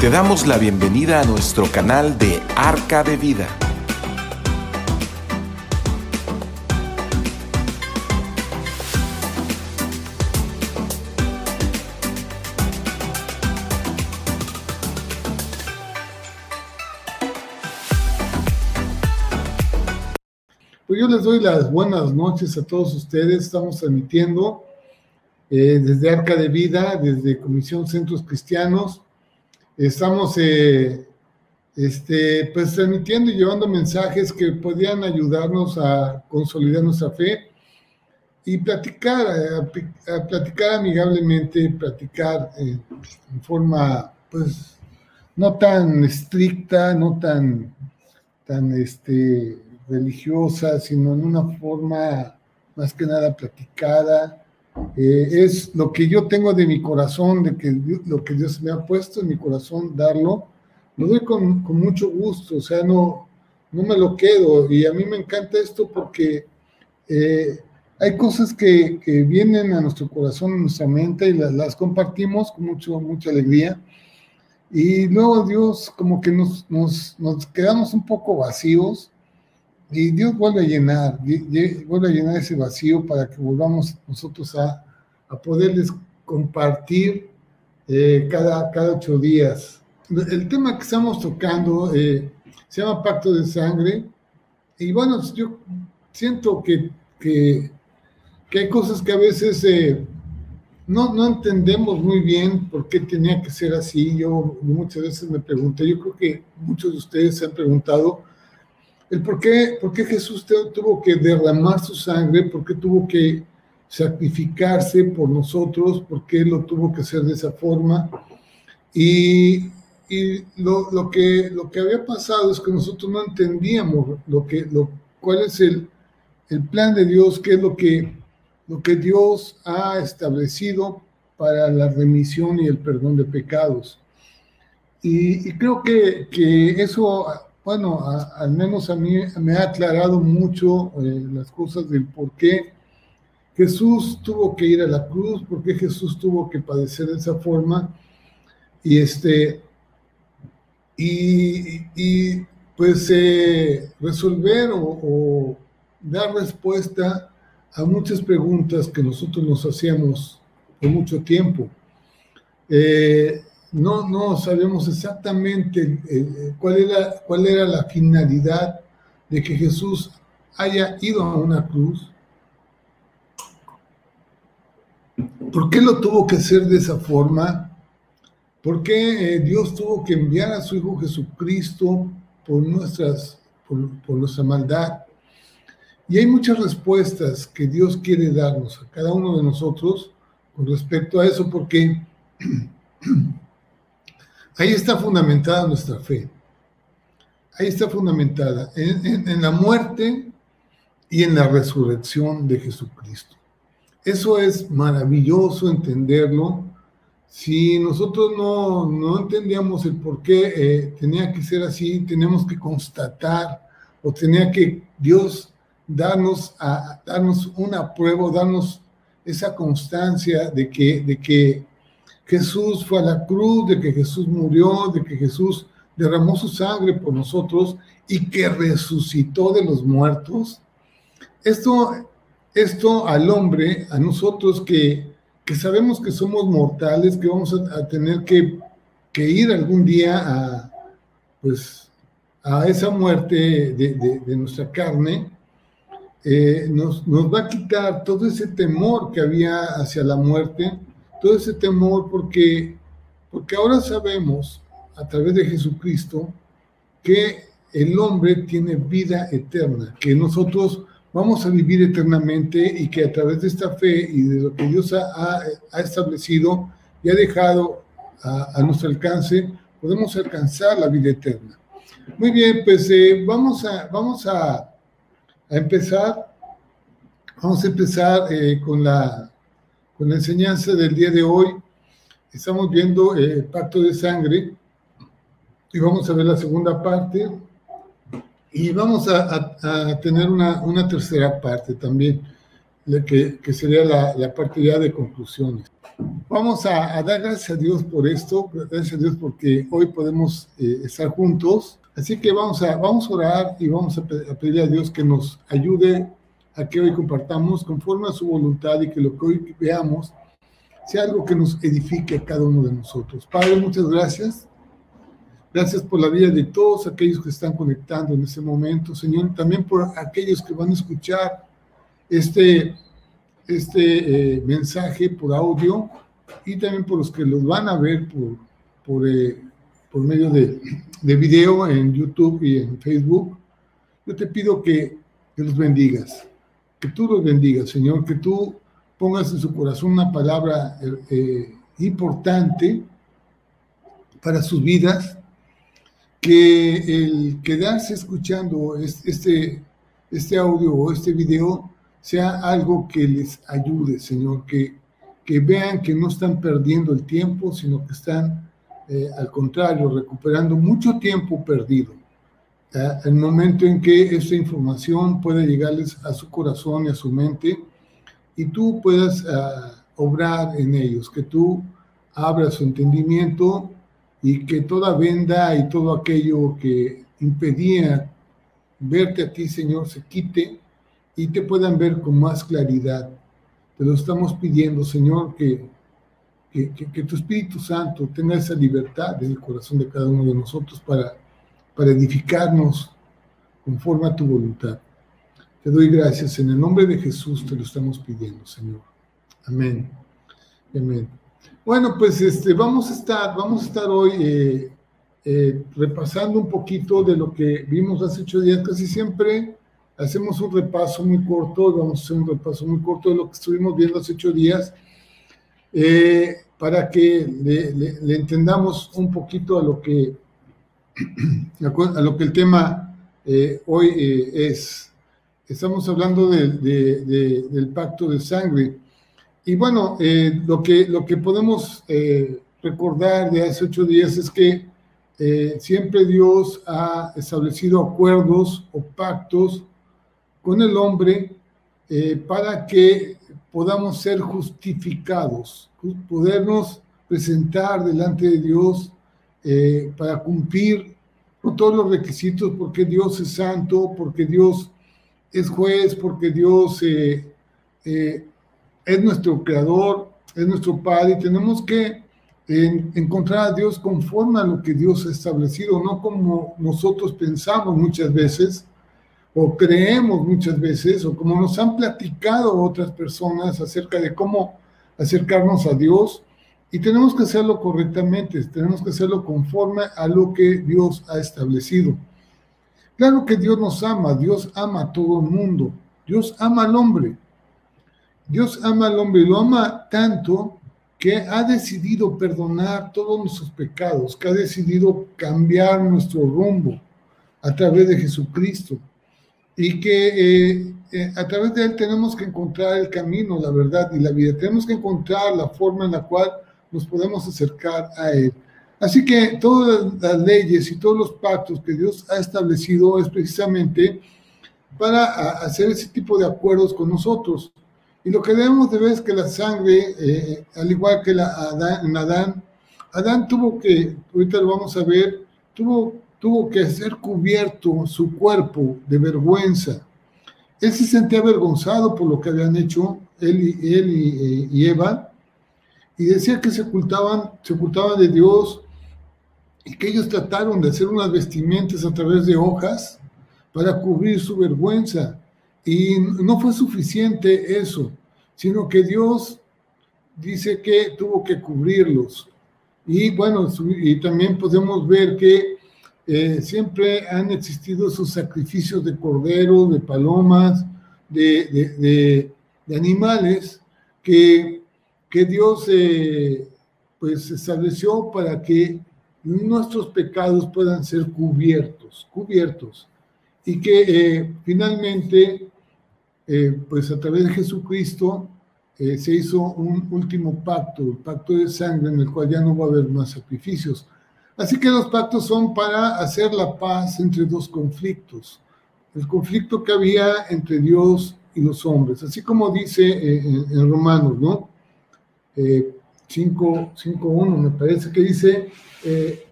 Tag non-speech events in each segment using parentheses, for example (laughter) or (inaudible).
Te damos la bienvenida a nuestro canal de Arca de Vida. Pues yo les doy las buenas noches a todos ustedes. Estamos transmitiendo eh, desde Arca de Vida, desde Comisión Centros Cristianos Estamos eh, este, pues transmitiendo y llevando mensajes que podían ayudarnos a consolidar nuestra fe y platicar, a, platicar amigablemente, platicar en, forma, pues, no tan estricta, no tan, tan este, religiosa, sino en una forma más que nada platicada, eh, es lo que yo tengo de mi corazón, de que lo que Dios me ha puesto en mi corazón, darlo, lo doy con, mucho gusto, o sea, no, no me lo quedo. Y a mí me encanta esto porque eh, hay cosas que, que, vienen a nuestro corazón, a nuestra mente, y las, compartimos con mucho, mucha alegría. Y luego Dios como que nos, nos quedamos un poco vacíos y Dios vuelve a llenar, vuelve a llenar ese vacío para que volvamos nosotros a, a poderles compartir eh, cada, cada ocho días. El tema que estamos tocando eh, se llama Pacto de Sangre. Y bueno, yo siento que, que, que hay cosas que a veces eh, no, no entendemos muy bien por qué tenía que ser así. Yo muchas veces me pregunté, yo creo que muchos de ustedes se han preguntado, el por qué, por qué Jesús tuvo que derramar su sangre, por qué tuvo que sacrificarse por nosotros, por qué lo tuvo que hacer de esa forma. Y, y lo, lo, que, lo que había pasado es que nosotros no entendíamos lo que, lo, cuál es el, el plan de Dios, qué es lo que, lo que Dios ha establecido para la remisión y el perdón de pecados. Y, y creo que, que eso bueno, al menos a mí me ha aclarado mucho eh, las cosas del por qué Jesús tuvo que ir a la cruz, por qué Jesús tuvo que padecer de esa forma. Y este, y, pues eh, resolver o, dar respuesta a muchas preguntas que nosotros nos hacíamos por mucho tiempo. Eh, no, no sabemos exactamente eh, eh, cuál, era, cuál era la finalidad de que Jesús haya ido a una cruz. ¿Por qué lo tuvo que hacer de esa forma? ¿Por qué eh, Dios tuvo que enviar a su Hijo Jesucristo por, nuestras, por, por nuestra maldad? Y hay muchas respuestas que Dios quiere darnos a cada uno de nosotros con respecto a eso, porque (clears throat) Ahí está fundamentada nuestra fe. Ahí está fundamentada en, la muerte y en la resurrección de Jesucristo. Eso es maravilloso entenderlo. Si nosotros no, no entendíamos el por qué eh, tenía que ser así, tenemos que constatar o tenía que Dios darnos, darnos una prueba, darnos esa constancia de que, de que Jesús fue a la cruz, de que Jesús murió, de que Jesús derramó su sangre por nosotros y que resucitó de los muertos. Esto, esto al hombre, a nosotros que, que sabemos que somos mortales, que vamos a, tener que, que, ir algún día a, pues, a esa muerte de, de, nuestra carne, eh, nos, nos va a quitar todo ese temor que había hacia la muerte todo ese temor porque, porque ahora sabemos a través de Jesucristo que el hombre tiene vida eterna, que nosotros vamos a vivir eternamente y que a través de esta fe y de lo que Dios ha, ha establecido y ha dejado a, a, nuestro alcance, podemos alcanzar la vida eterna. Muy bien, pues eh, vamos, a, vamos a, a, empezar, vamos a empezar eh, con la con la enseñanza del día de hoy. Estamos viendo el pacto de sangre y vamos a ver la segunda parte y vamos a, tener una, una, tercera parte también. que, que sería la, la, parte ya de conclusiones. Vamos a, a, dar gracias a Dios por esto, gracias a Dios porque hoy podemos eh, estar juntos. Así que vamos a, vamos a orar y vamos a, a pedir a Dios que nos ayude a que hoy compartamos conforme a su voluntad y que lo que hoy veamos sea algo que nos edifique a cada uno de nosotros. Padre, muchas gracias. Gracias por la vida de todos aquellos que están conectando en este momento, Señor. También por aquellos que van a escuchar este, este eh, mensaje por audio y también por los que los van a ver por, por, eh, por medio de, de, video en YouTube y en Facebook. Yo te pido que, que los bendigas, que tú los bendigas, Señor, que tú pongas en su corazón una palabra eh, importante para sus vidas, que el quedarse escuchando este, este audio o este video sea algo que les ayude, Señor, que, que vean que no están perdiendo el tiempo, sino que están, eh, al contrario, recuperando mucho tiempo perdido. Eh, el momento en que esta información puede llegarles a su corazón y a su mente, y tú puedas uh, obrar en ellos, que tú abras su entendimiento y que toda venda y todo aquello que impedía verte a ti, Señor, se quite y te puedan ver con más claridad. Te lo estamos pidiendo, Señor, que, que, que, que tu Espíritu Santo tenga esa libertad en el corazón de cada uno de nosotros para, para edificarnos conforme a tu voluntad. Te doy gracias. En el nombre de Jesús te lo estamos pidiendo, Señor. Amén. Amén. Bueno, pues este, vamos, a estar, vamos a estar hoy eh, eh, repasando un poquito de lo que vimos hace ocho días. Casi siempre hacemos un repaso muy corto, vamos a hacer un repaso muy corto de lo que estuvimos viendo hace ocho días, eh, para que le, le, le, entendamos un poquito a lo que, a lo que el tema eh, hoy es. Estamos hablando de, de, de, del pacto de sangre. Y bueno, eh, lo, que, lo que podemos eh, recordar de hace ocho días es que eh, siempre Dios ha establecido acuerdos o pactos con el hombre para que podamos ser justificados, podernos presentar delante de Dios para cumplir todos los requisitos, porque Dios es santo, porque Dios es juez porque Dios eh, eh, es nuestro creador, es nuestro Padre, y tenemos que en, encontrar a Dios conforme a lo que Dios ha establecido, no como nosotros pensamos muchas veces, o creemos muchas veces, o como nos han platicado otras personas acerca de cómo acercarnos a Dios, y tenemos que hacerlo correctamente, tenemos que hacerlo conforme a lo que Dios ha establecido. Claro que Dios nos ama, Dios ama a todo el mundo, Dios ama al hombre. Dios ama al hombre y lo ama tanto que ha decidido perdonar todos nuestros pecados, que ha decidido cambiar nuestro rumbo a través de Jesucristo y que eh, eh, a través de Él tenemos que encontrar el camino, la verdad y la vida. Tenemos que encontrar la forma en la cual nos podemos acercar a Él. Así que todas las leyes y todos los pactos que Dios ha establecido es precisamente para hacer ese tipo de acuerdos con nosotros. Y lo que debemos de ver es que la sangre, eh, al igual que la Adán, en Adán, Adán tuvo que, ahorita lo vamos a ver, tuvo, tuvo que ser cubierto su cuerpo de vergüenza. Él se sentía avergonzado por lo que habían hecho él y, él y, y Eva, y decía que se ocultaban, se ocultaban de Dios, y que ellos trataron de hacer unas vestimentas a través de hojas para cubrir su vergüenza. Y no fue suficiente eso, sino que Dios dice que tuvo que cubrirlos. Y bueno, y también podemos ver que eh, siempre han existido esos sacrificios de cordero, de palomas, de, de, de, de animales que, que Dios eh, pues estableció para que nuestros pecados puedan ser cubiertos, cubiertos, y que eh, finalmente, eh, pues a través de Jesucristo, eh, se hizo un último pacto, el pacto de sangre, en el cual ya no va a haber más sacrificios. Así que los pactos son para hacer la paz entre dos conflictos. El conflicto que había entre Dios y los hombres, así como dice eh, en, Romanos, ¿no? 5.1 me parece que dice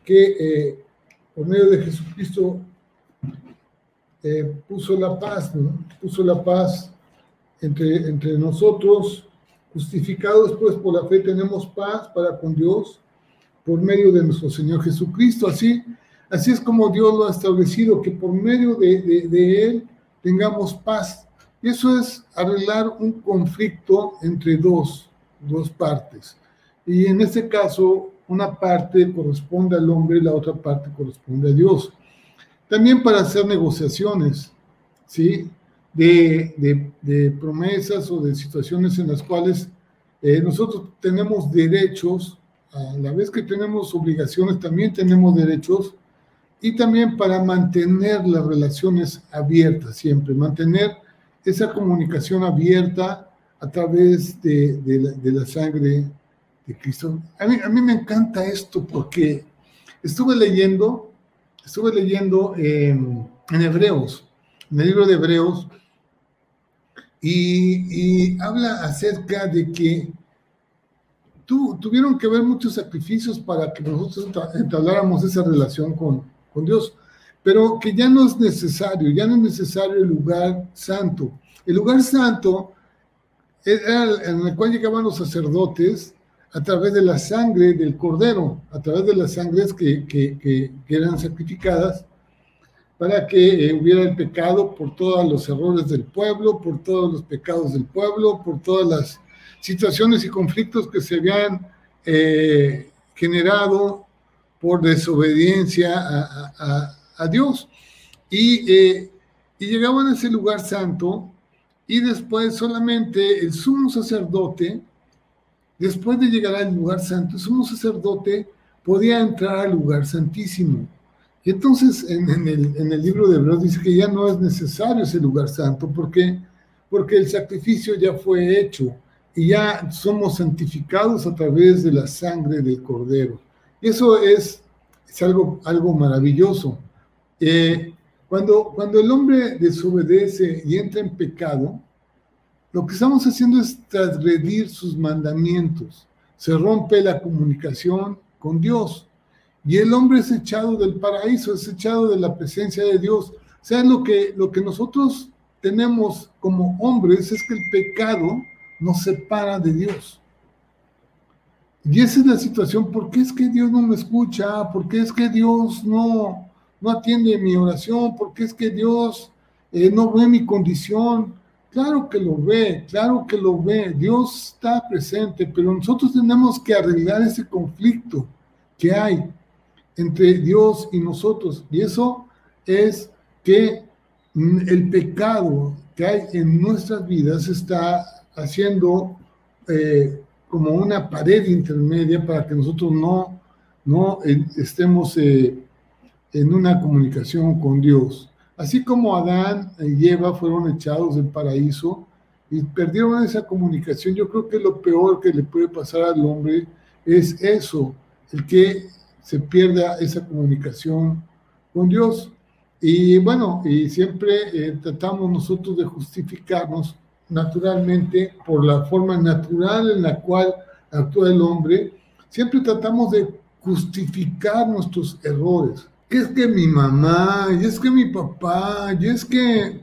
que por medio de Jesucristo puso la paz. Puso la paz entre, entre nosotros, justificados pues por la fe tenemos paz para con Dios por medio de nuestro Señor Jesucristo. Así, así es como Dios lo ha establecido, que por medio de, de, Él tengamos paz. Y eso es arreglar un conflicto entre dos, dos partes. Y en este caso, una parte corresponde al hombre y la otra parte corresponde a Dios. También para hacer negociaciones, ¿sí? De, de, promesas o de situaciones en las cuales eh, nosotros tenemos derechos a la vez que tenemos obligaciones, también tenemos derechos y también para mantener las relaciones abiertas siempre, mantener esa comunicación abierta a través de, la, sangre de Cristo. A mí, a mí, me encanta esto porque estuve leyendo, estuve leyendo en Hebreos, en el libro de Hebreos, y, y habla acerca de que tuvieron que haber muchos sacrificios para que nosotros entabláramos esa relación con, con Dios, pero que ya no es necesario, ya no es necesario el lugar santo. El lugar santo era en el cual llegaban los sacerdotes a través de la sangre del cordero, a través de las sangres que, que, que, eran sacrificadas, para que eh, hubiera el pecado por todos los errores del pueblo, por todos los pecados del pueblo, por todas las situaciones y conflictos que se habían eh, generado por desobediencia a, Dios. Y, eh, y, llegaban a ese lugar santo y después solamente el sumo sacerdote, después de llegar al lugar santo, el sumo sacerdote podía entrar al lugar santísimo. Y entonces en, el, en el, libro de Hebreos dice que ya no es necesario ese lugar santo porque, porque el sacrificio ya fue hecho y ya somos santificados a través de la sangre del Cordero. Eso es, es algo, algo maravilloso. Eh, cuando, cuando el hombre desobedece y entra en pecado, lo que estamos haciendo es transgredir sus mandamientos. Se rompe la comunicación con Dios. Y el hombre es echado del paraíso, es echado de la presencia de Dios. O sea, lo que, lo que nosotros tenemos como hombres es que el pecado nos separa de Dios. Y esa es la situación, ¿por qué es que Dios no me escucha? ¿Por qué es que Dios no, no atiende mi oración? ¿Por qué es que Dios eh, no ve mi condición? Claro que lo ve, claro que lo ve, Dios está presente, pero nosotros tenemos que arreglar ese conflicto que hay entre Dios y nosotros. Y eso es que el pecado que hay en nuestras vidas está haciendo eh, como una pared intermedia para que nosotros no, no estemos eh, en una comunicación con Dios. Así como Adán y Eva fueron echados del paraíso y perdieron esa comunicación, yo creo que lo peor que le puede pasar al hombre es eso, el que se pierda esa comunicación con Dios. Y bueno, y siempre eh, tratamos nosotros de justificarnos naturalmente, por la forma natural en la cual actúa el hombre, siempre tratamos de justificar nuestros errores. Que es que mi mamá, y es que mi papá, y es que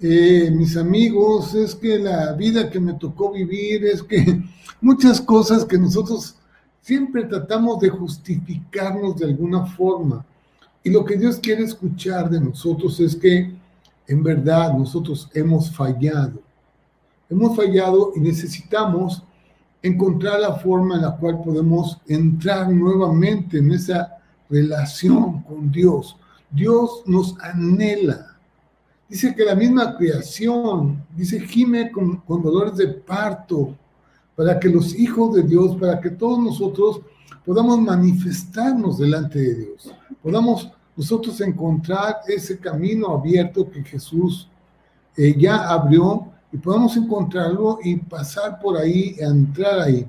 eh, mis amigos, es que la vida que me tocó vivir, es que (laughs) muchas cosas que nosotros siempre tratamos de justificarnos de alguna forma. Y lo que Dios quiere escuchar de nosotros es que en verdad nosotros hemos fallado hemos fallado y necesitamos encontrar la forma en la cual podemos entrar nuevamente en esa relación Dios. Dios nos anhela. Dice que la misma creación, dice gime con, con dolores de parto, para que los hijos de Dios, para que todos nosotros podamos manifestarnos delante de Dios, podamos nosotros encontrar ese camino abierto que Jesús eh, ya abrió y podamos encontrarlo y pasar por ahí, entrar ahí.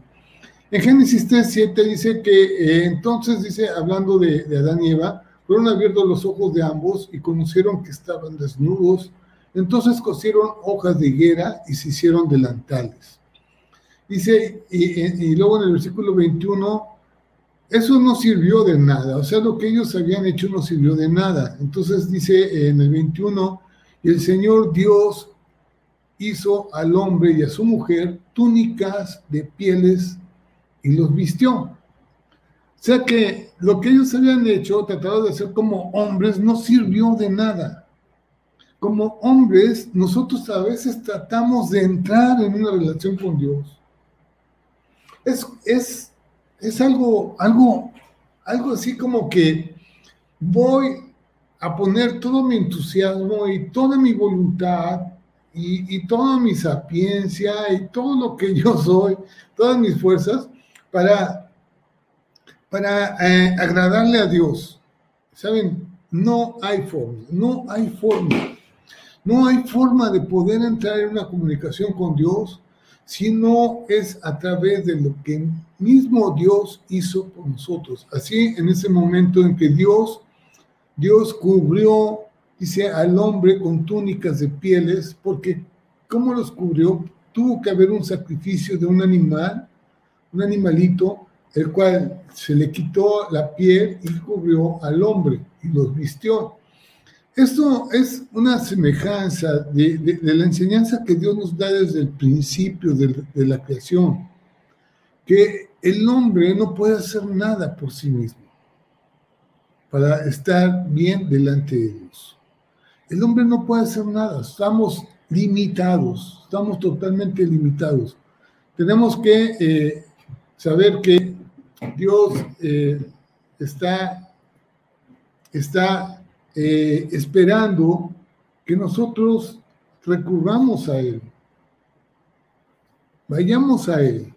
En Génesis 3, 7 dice que eh, entonces, dice, hablando de, Adán y Eva, fueron abiertos los ojos de ambos y conocieron que estaban desnudos Entonces cosieron hojas de higuera y se hicieron delantales. Dice, y, luego en el versículo 21, eso no sirvió de nada, o sea, lo que ellos habían hecho no sirvió de nada. Entonces dice en el 21, y el Señor Dios hizo al hombre y a su mujer túnicas de pieles y los vistió. Sea que lo que ellos habían hecho, tratado de hacer como hombres, no sirvió de nada. Como hombres, nosotros a veces tratamos de entrar en una relación con Dios. Es, es, es algo, algo, algo así como que voy a poner todo mi entusiasmo y toda mi voluntad y, toda mi sapiencia y todo lo que yo soy, todas mis fuerzas, para, para eh, agradarle a Dios. ¿Saben? No hay forma, no hay forma. No hay forma de poder entrar en una comunicación con Dios si no es a través de lo que mismo Dios hizo por nosotros. Así en ese momento en que Dios, Dios cubrió dice, al hombre con túnicas de pieles, porque ¿cómo los cubrió? Tuvo que haber un sacrificio de un animal, un animalito, el cual se le quitó la piel y cubrió al hombre y los vistió. Esto es una semejanza de, la enseñanza que Dios nos da desde el principio de, la creación, que el hombre no puede hacer nada por sí mismo para estar bien delante de Dios. El hombre no puede hacer nada, estamos limitados, estamos totalmente limitados. Tenemos que eh, saber que Dios eh, está, está eh, esperando que nosotros recurramos a Él, vayamos a Él,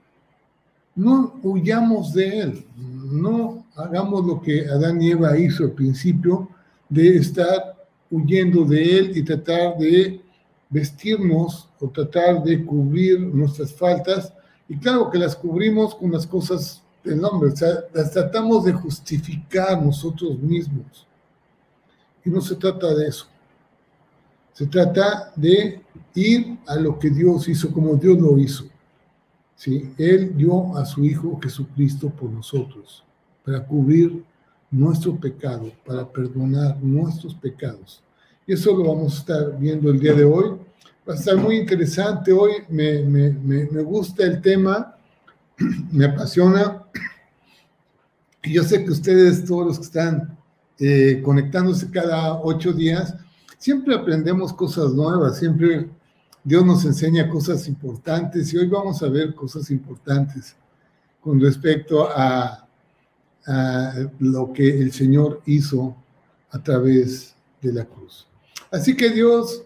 no huyamos de Él, no hagamos lo que Adán y Eva hizo al principio de estar huyendo de Él y tratar de vestirnos o tratar de cubrir nuestras faltas. Y claro que las cubrimos con las cosas del hombre, o sea, las tratamos de justificar nosotros mismos. Y no se trata de eso. Se trata de ir a lo que Dios hizo como Dios lo hizo. ¿Sí? Él dio a su Hijo Jesucristo por nosotros, para cubrir nuestro pecado, para perdonar nuestros pecados. Y eso lo vamos a estar viendo el día de hoy. Va a estar muy interesante hoy, me, me, me, gusta el tema, (clears throat) me apasiona. Y yo sé que ustedes, todos los que están eh, conectándose cada ocho días, siempre aprendemos cosas nuevas, siempre Dios nos enseña cosas importantes y hoy vamos a ver cosas importantes con respecto a lo que el Señor hizo a través de la cruz. Así que Dios,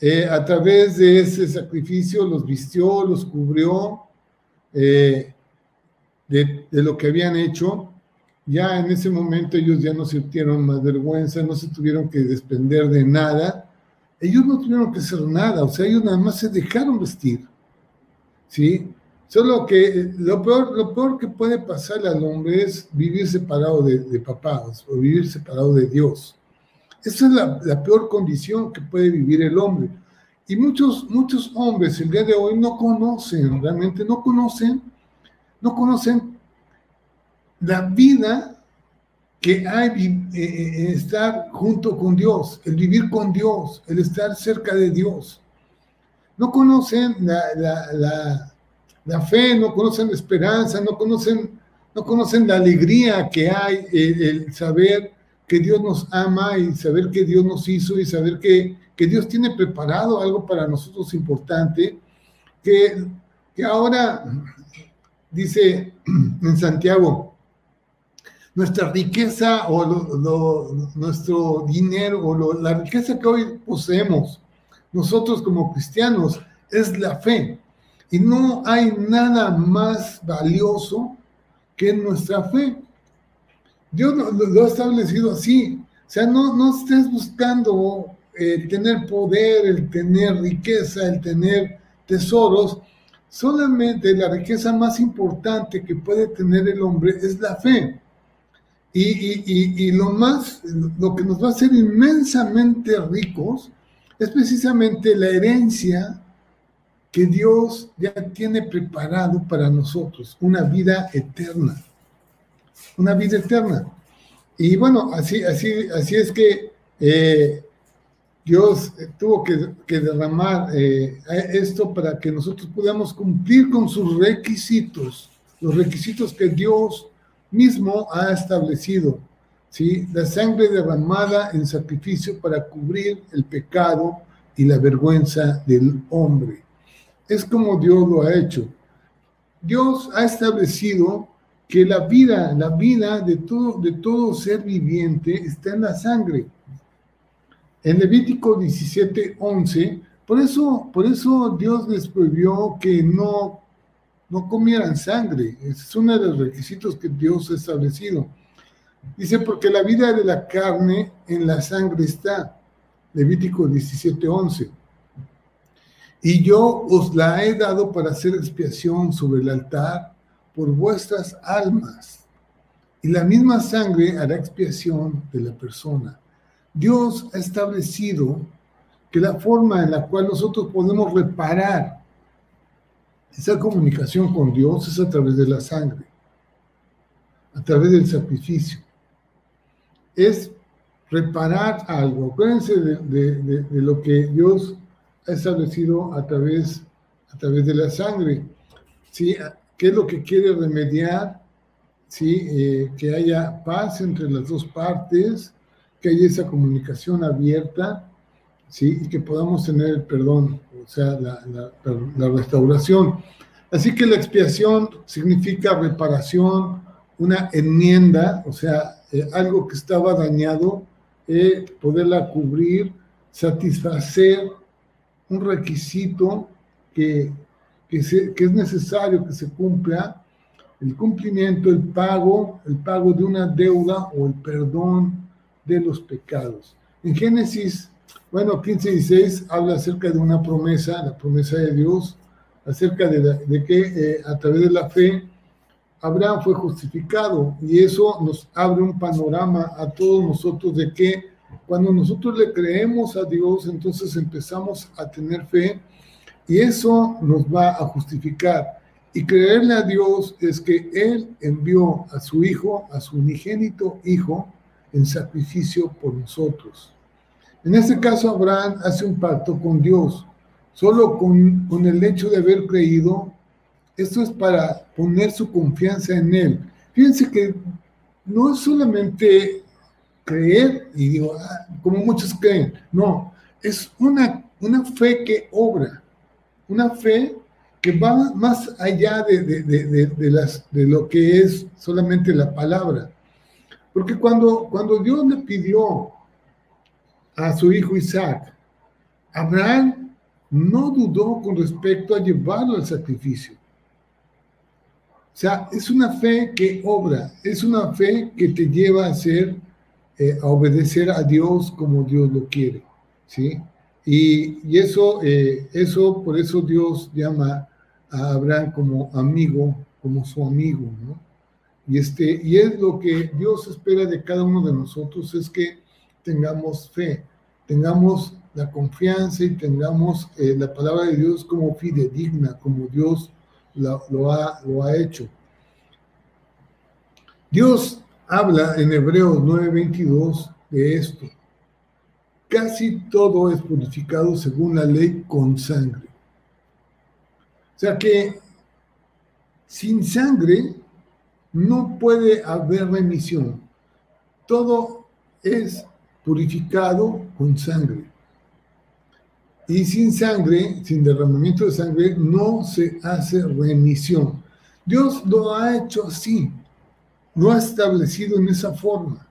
eh, a través de ese sacrificio, los vistió, los cubrió eh, de, lo que habían hecho. Ya en ese momento ellos ya no sintieron más vergüenza, no se tuvieron que desprender de nada. Ellos no tuvieron que hacer nada, o sea, ellos nada más se dejaron vestir. ¿Sí? Solo que lo peor, lo peor que puede pasar al hombre es vivir separado de, de o vivir separado de Dios. Esa es la, peor condición que puede vivir el hombre. Y muchos, muchos hombres el día de hoy no conocen, realmente no conocen, no conocen la vida que hay en eh, eh, estar junto con Dios, el vivir con Dios, el estar cerca de Dios. No conocen la, la fe, no conocen la esperanza, no conocen, no conocen la alegría que hay, el, saber que Dios nos ama y saber que Dios nos hizo y saber que, que Dios tiene preparado algo para nosotros importante, que, que ahora dice en Santiago, nuestra riqueza o nuestro dinero o la riqueza que hoy poseemos nosotros como cristianos es la fe. Y no hay nada más valioso que nuestra fe. Dios lo, ha establecido así. O sea, no, no estés buscando eh, tener poder, el tener riqueza, el tener tesoros. Solamente la riqueza más importante que puede tener el hombre es la fe. Y, y, y, lo más, lo que nos va a hacer inmensamente ricos es precisamente la herencia que Dios ya tiene preparado para nosotros, una vida eterna, una vida eterna. Y bueno, así, así, así es que eh, Dios tuvo que, derramar eh, esto para que nosotros podamos cumplir con sus requisitos, los requisitos que Dios mismo ha establecido. ¿sí? La sangre derramada en sacrificio para cubrir el pecado y la vergüenza del hombre. Es como Dios lo ha hecho. Dios ha establecido que la vida, la vida de todo, de todo ser viviente está en la sangre. En Levítico 17, 11, por eso, por eso Dios les prohibió que no, no comieran sangre. es uno de los requisitos que Dios ha establecido. Dice, porque la vida de la carne en la sangre está. Levítico 17, 11. Y yo os la he dado para hacer expiación sobre el altar por vuestras almas. Y la misma sangre hará expiación de la persona. Dios ha establecido que la forma en la cual nosotros podemos reparar esa comunicación con Dios es a través de la sangre, a través del sacrificio. Es reparar algo. Acuérdense de, lo que Dios ha establecido a través, a través de la sangre. ¿Sí? ¿Qué es lo que quiere remediar? ¿Sí? Eh, que haya paz entre las dos partes, que haya esa comunicación abierta, ¿sí? Y que podamos tener el perdón, o sea, la, restauración. Así que la expiación significa reparación, una enmienda, o sea, eh, algo que estaba dañado, eh, poderla cubrir, satisfacer un requisito que, que, que es necesario que se cumpla, el cumplimiento, el pago, el pago de una deuda o el perdón de los pecados. En Génesis, bueno, 15 y 16 habla acerca de una promesa, la promesa de Dios, acerca de, que eh, a través de la fe Abraham fue justificado y eso nos abre un panorama a todos nosotros de que cuando nosotros le creemos a Dios, entonces empezamos a tener fe y eso nos va a justificar. Y creerle a Dios es que Él envió a su Hijo, a su unigénito Hijo, en sacrificio por nosotros. En este caso, Abraham hace un pacto con Dios. Solo con, con el hecho de haber creído, esto es para poner su confianza en Él. Fíjense que no es solamente creer y digo, ah, como muchos creen, no, es una, una fe que obra, una fe que va más allá de, de, de, las, de lo que es solamente la palabra. Porque cuando, cuando Dios le pidió a su hijo Isaac, Abraham no dudó con respecto a llevarlo al sacrificio. O sea, es una fe que obra, es una fe que te lleva a hacer, eh, a obedecer a Dios como Dios lo quiere, ¿sí? Y, y eso, eh, eso, por eso Dios llama a Abraham como amigo, como su amigo, ¿no? Y, este, y es lo que Dios espera de cada uno de nosotros, es que tengamos fe, tengamos la confianza y tengamos eh, la palabra de Dios como fidedigna, como Dios lo, ha, lo ha hecho. Dios habla en Hebreos 9:22 de esto. Casi todo es purificado según la ley con sangre. O sea que sin sangre no puede haber remisión. Todo es purificado con sangre. Y sin sangre, sin derramamiento de sangre, no se hace remisión. Dios lo ha hecho así, lo ha establecido en esa forma.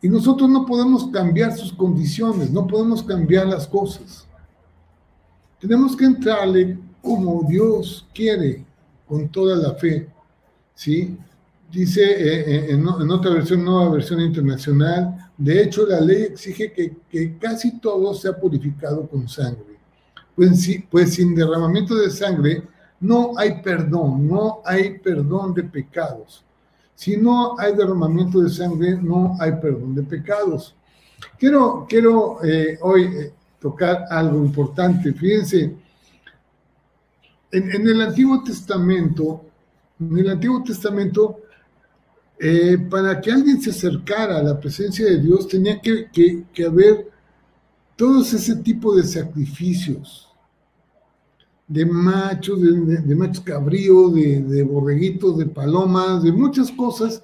Y nosotros no podemos cambiar sus condiciones, no podemos cambiar las cosas. Tenemos que entrarle como Dios quiere, con toda la fe. ¿sí? Dice eh, eh, en, otra versión, nueva versión internacional, de hecho la ley exige que, casi todo sea purificado con sangre. Pues, sí, pues sin derramamiento de sangre no hay perdón, no hay perdón de pecados. Si no hay derramamiento de sangre, no hay perdón de pecados. Quiero, quiero eh, hoy tocar algo importante. Fíjense, en, el Antiguo Testamento, en el Antiguo Testamento, eh, para que alguien se acercara a la presencia de Dios, tenía que, haber todos ese tipo de sacrificios, de machos, de, machos cabríos, de, de borreguitos, de palomas, de muchas cosas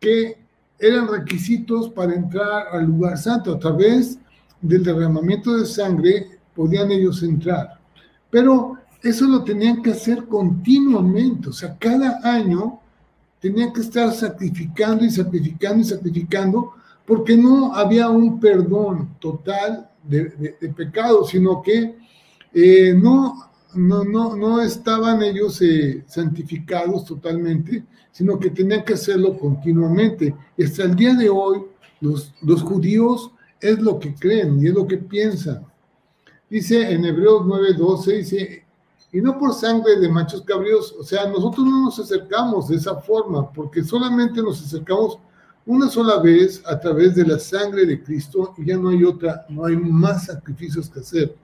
que eran requisitos para entrar al lugar santo. A través del derramamiento de sangre podían ellos entrar. Pero eso lo tenían que hacer continuamente, o sea, cada año tenían que estar sacrificando y sacrificando y sacrificando, porque no había un perdón total de, pecado, sino que eh, no, no, no, no, estaban ellos eh, santificados totalmente, sino que tenían que hacerlo continuamente. Y hasta el día de hoy, los, los judíos es lo que creen y es lo que piensan. Dice en Hebreos 9:12, dice, y no por sangre de machos cabríos, o sea, nosotros no nos acercamos de esa forma, porque solamente nos acercamos una sola vez a través de la sangre de Cristo y ya no hay otra, no hay más sacrificios que hacer.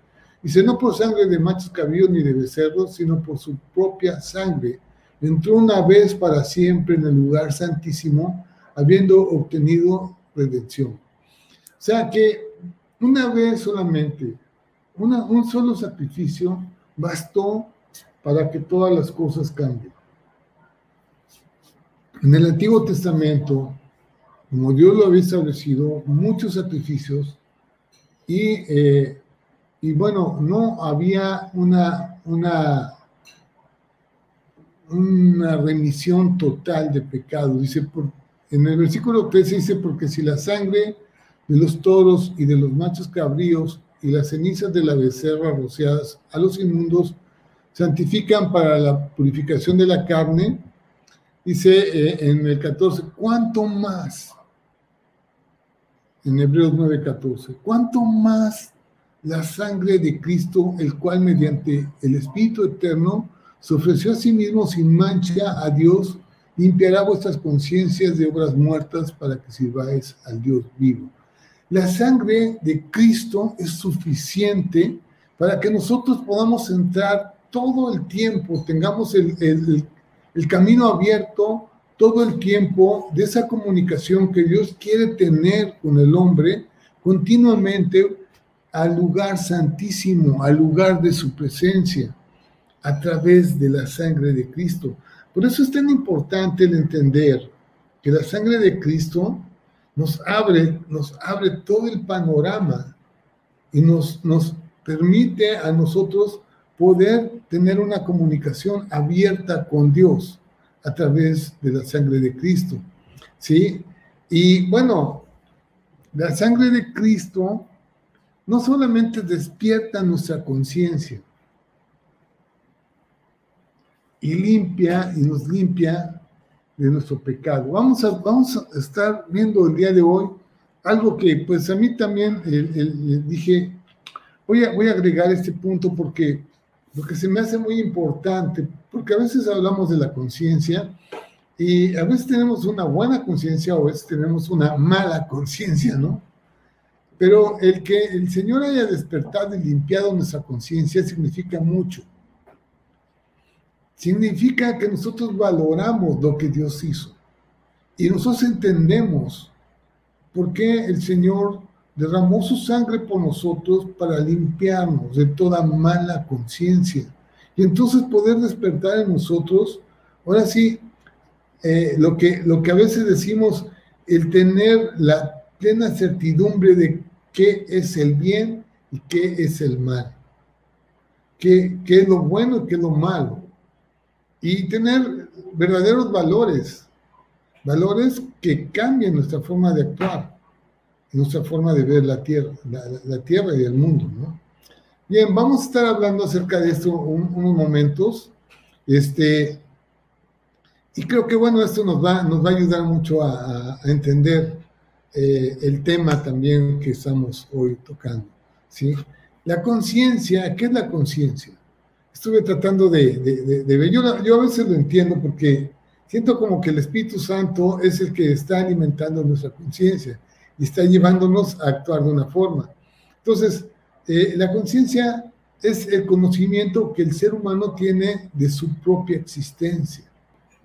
Dice, no por sangre de machos cabríos ni de becerros, sino por su propia sangre. Entró una vez para siempre en el lugar santísimo, habiendo obtenido redención. O sea que una vez solamente, una, un solo sacrificio bastó para que todas las cosas cambien. En el Antiguo Testamento, como Dios lo había establecido, muchos sacrificios y, eh, y bueno, no había una, una, una remisión total de pecado. Dice, por, en el versículo 13 dice, porque si la sangre de los toros y de los machos cabríos y las cenizas de la becerra rociadas a los inmundos santifican para la purificación de la carne. Dice eh, en el 14, ¿cuánto más? En Hebreos 9:14, ¿cuánto más la sangre de Cristo, el cual mediante el Espíritu Eterno se ofreció a sí mismo sin mancha a Dios, limpiará vuestras conciencias de obras muertas para que sirváis al Dios vivo? La sangre de Cristo es suficiente para que nosotros podamos entrar todo el tiempo, tengamos el, camino abierto todo el tiempo de esa comunicación que Dios quiere tener con el hombre continuamente al lugar santísimo, al lugar de su presencia, a través de la sangre de Cristo. Por eso es tan importante el entender que la sangre de Cristo nos abre, nos abre todo el panorama y nos, nos permite a nosotros poder tener una comunicación abierta con Dios a través de la sangre de Cristo. ¿Sí? Y bueno, la sangre de Cristo no solamente despierta nuestra conciencia y limpia y nos limpia de nuestro pecado. Vamos a, vamos a estar viendo el día de hoy algo que pues a mí también dije, voy a, voy a agregar este punto porque lo que se me hace muy importante, porque a veces hablamos de la conciencia y a veces tenemos una buena conciencia o a veces tenemos una mala conciencia, ¿no? Pero el que el Señor haya despertado y limpiado nuestra conciencia significa mucho significa que nosotros valoramos lo que Dios hizo. Y nosotros entendemos por qué el Señor derramó su sangre por nosotros para limpiarnos de toda mala conciencia. Y entonces poder despertar en nosotros, ahora sí, eh, lo, que, lo que a veces decimos, el tener la plena certidumbre de qué es el bien y qué es el mal, qué, qué es lo bueno y qué es lo malo y tener verdaderos valores, valores que cambien nuestra forma de actuar, nuestra forma de ver la tierra, la, tierra y el mundo. Bien, vamos a estar hablando acerca de esto unos momentos. Este, y creo que bueno, esto nos va, nos va a ayudar mucho a, entender eh, el tema también que estamos hoy tocando. ¿sí? La conciencia, ¿qué es la conciencia? Estuve tratando de, ver. Yo, a veces lo entiendo porque siento como que el Espíritu Santo es el que está alimentando nuestra conciencia y está llevándonos a actuar de una forma. Entonces, eh, la conciencia es el conocimiento que el ser humano tiene de su propia existencia.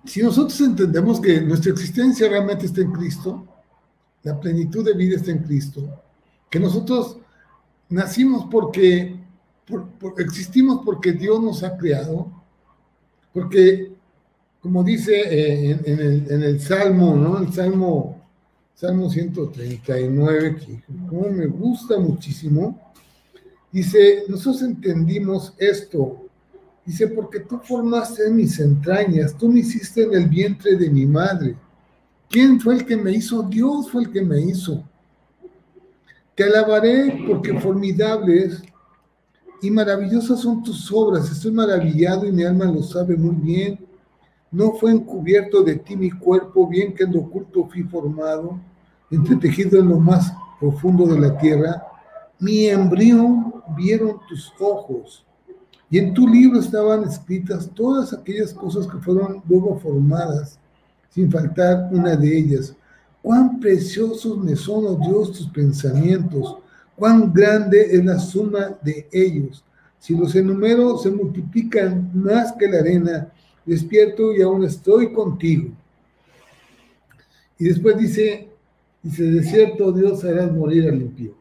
Si nosotros entendemos que nuestra existencia realmente está en Cristo, la plenitud de vida está en Cristo, que nosotros nacimos porque existimos porque Dios nos ha creado, porque como dice eh, en, el, Salmo, ¿no? El Salmo, Salmo 139, que como me gusta muchísimo, dice, nosotros entendimos esto, dice, porque tú formaste mis entrañas, tú me hiciste en el vientre de mi madre. ¿Quién fue el que me hizo? Dios fue el que me hizo. Te alabaré porque formidables y maravillosas son tus obras. Estoy maravillado y mi alma lo sabe muy bien. No fue encubierto de ti mi cuerpo, bien que en lo oculto fui formado, entretejido en lo más profundo de la tierra. Mi embrión vieron tus ojos, y en tu libro estaban escritas todas aquellas cosas que fueron luego formadas, sin faltar una de ellas. Cuán preciosos me son, oh Dios, tus pensamientos, cuán grande es la suma de ellos. Si los enumero, se multiplican más que la arena. Despierto y aún estoy contigo. Y después dice, dice, de cierto Dios harás morir al impío.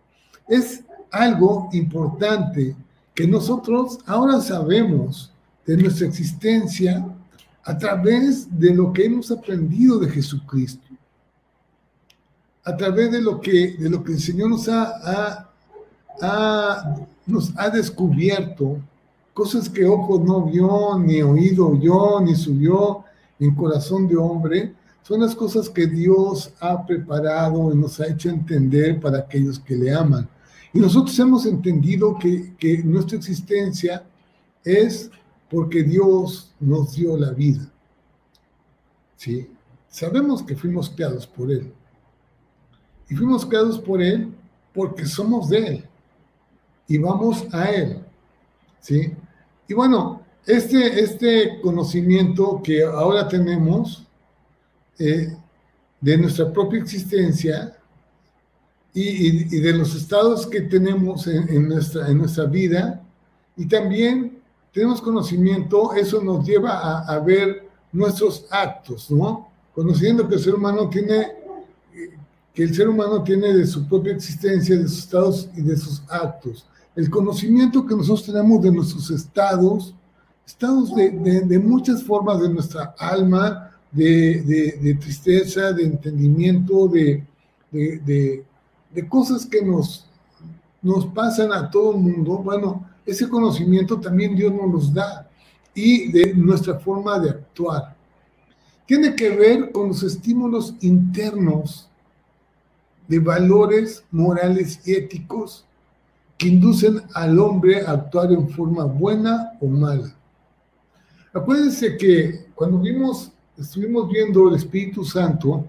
Es algo importante que nosotros ahora sabemos de nuestra existencia a través de lo que hemos aprendido de Jesucristo a través de lo que, de lo que el Señor nos ha, nos ha descubierto, cosas que ojo no vio, ni oído yo, ni subió en corazón de hombre, son las cosas que Dios ha preparado y nos ha hecho entender para aquellos que le aman. Y nosotros hemos entendido que, que nuestra existencia es porque Dios nos dio la vida. ¿Sí? Sabemos que fuimos creados por Él y fuimos creados por Él porque somos de Él y vamos a Él. ¿Sí? Y bueno, este, este conocimiento que ahora tenemos eh, de nuestra propia existencia y, de los estados que tenemos en, nuestra, en nuestra vida, y también tenemos conocimiento, eso nos lleva a, a ver nuestros actos, ¿no? Conociendo que el ser humano tiene que el ser humano tiene de su propia existencia, de sus estados y de sus actos. El conocimiento que nosotros tenemos de nuestros estados, estados de, muchas formas de nuestra alma, de, tristeza, de entendimiento, de, cosas que nos, nos pasan a todo el mundo. Bueno, ese conocimiento también Dios nos los da y de nuestra forma de actuar. Tiene que ver con los estímulos internos de valores morales y éticos que inducen al hombre a actuar en forma buena o mala. Acuérdense que cuando vimos, estuvimos viendo el Espíritu Santo,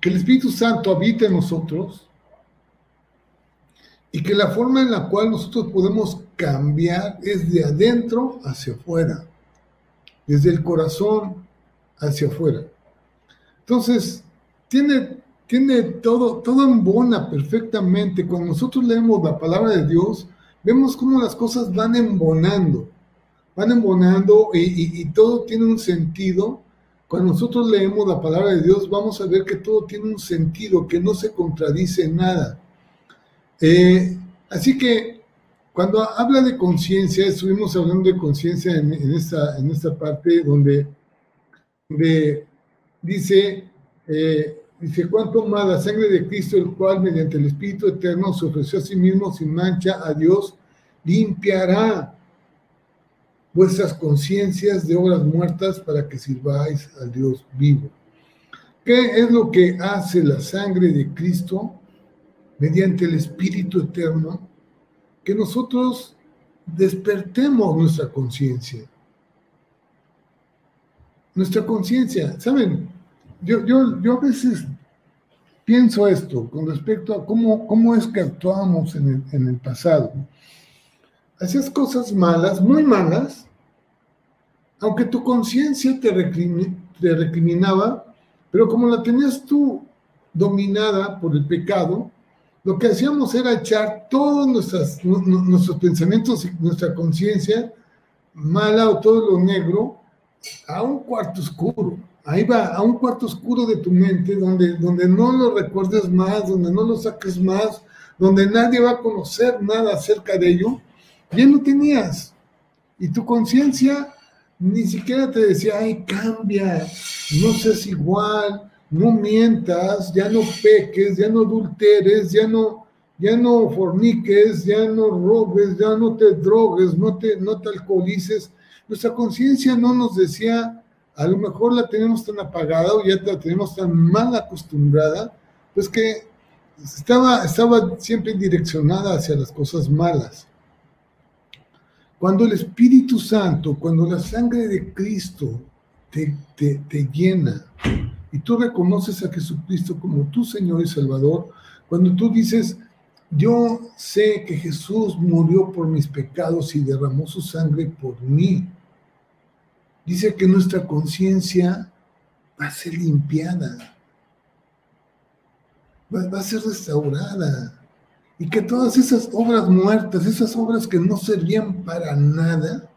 que el Espíritu Santo habita en nosotros y que la forma en la cual nosotros podemos cambiar es de adentro hacia afuera, desde el corazón hacia afuera. Entonces, tiene, tiene todo, todo embona perfectamente. Cuando nosotros leemos la palabra de Dios, vemos cómo las cosas van embonando, van embonando y, todo tiene un sentido. Cuando nosotros leemos la palabra de Dios, vamos a ver que todo tiene un sentido, que no se contradice en nada. Eh, así que cuando habla de conciencia, estuvimos hablando de conciencia en, esta, en esta parte donde, dice eh, dice, ¿cuánto más la sangre de Cristo, el cual mediante el Espíritu Eterno se ofreció a sí mismo sin mancha a Dios, limpiará vuestras conciencias de obras muertas para que sirváis al Dios vivo. ¿Qué es lo que hace la sangre de Cristo mediante el Espíritu Eterno? Que nosotros despertemos nuestra conciencia. Nuestra conciencia, ¿saben? Yo, yo, yo a veces pienso esto con respecto a cómo, cómo es que actuábamos en el, en el pasado. Hacías cosas malas, muy malas, aunque tu conciencia te, te recriminaba, pero como la tenías tú dominada por el pecado, lo que hacíamos era echar todos nuestras, nuestros pensamientos y nuestra conciencia mala o todo lo negro a un cuarto oscuro. Ahí va, a un cuarto oscuro de tu mente, donde, donde no lo recuerdes más, donde no lo saques más, donde nadie va a conocer nada acerca de ello. Ya no tenías. Y tu conciencia ni siquiera te decía, ay, cambia, no seas igual, no mientas, ya no peques, ya no adulteres, ya no, ya no forniques, ya no robes, ya no te drogues, no te, no te alcoholices. Nuestra conciencia no nos decía, a lo mejor la tenemos tan apagada o ya la tenemos tan mal acostumbrada, pues que estaba, estaba siempre direccionada hacia las cosas malas. Cuando el Espíritu Santo, cuando la sangre de Cristo te, te, te llena y tú reconoces a Jesucristo como tu Señor y Salvador, cuando tú dices, yo sé que Jesús murió por mis pecados y derramó su sangre por mí, dice que nuestra conciencia va a ser limpiada, va, a ser restaurada. Y que todas esas obras muertas, esas obras que no servían para nada,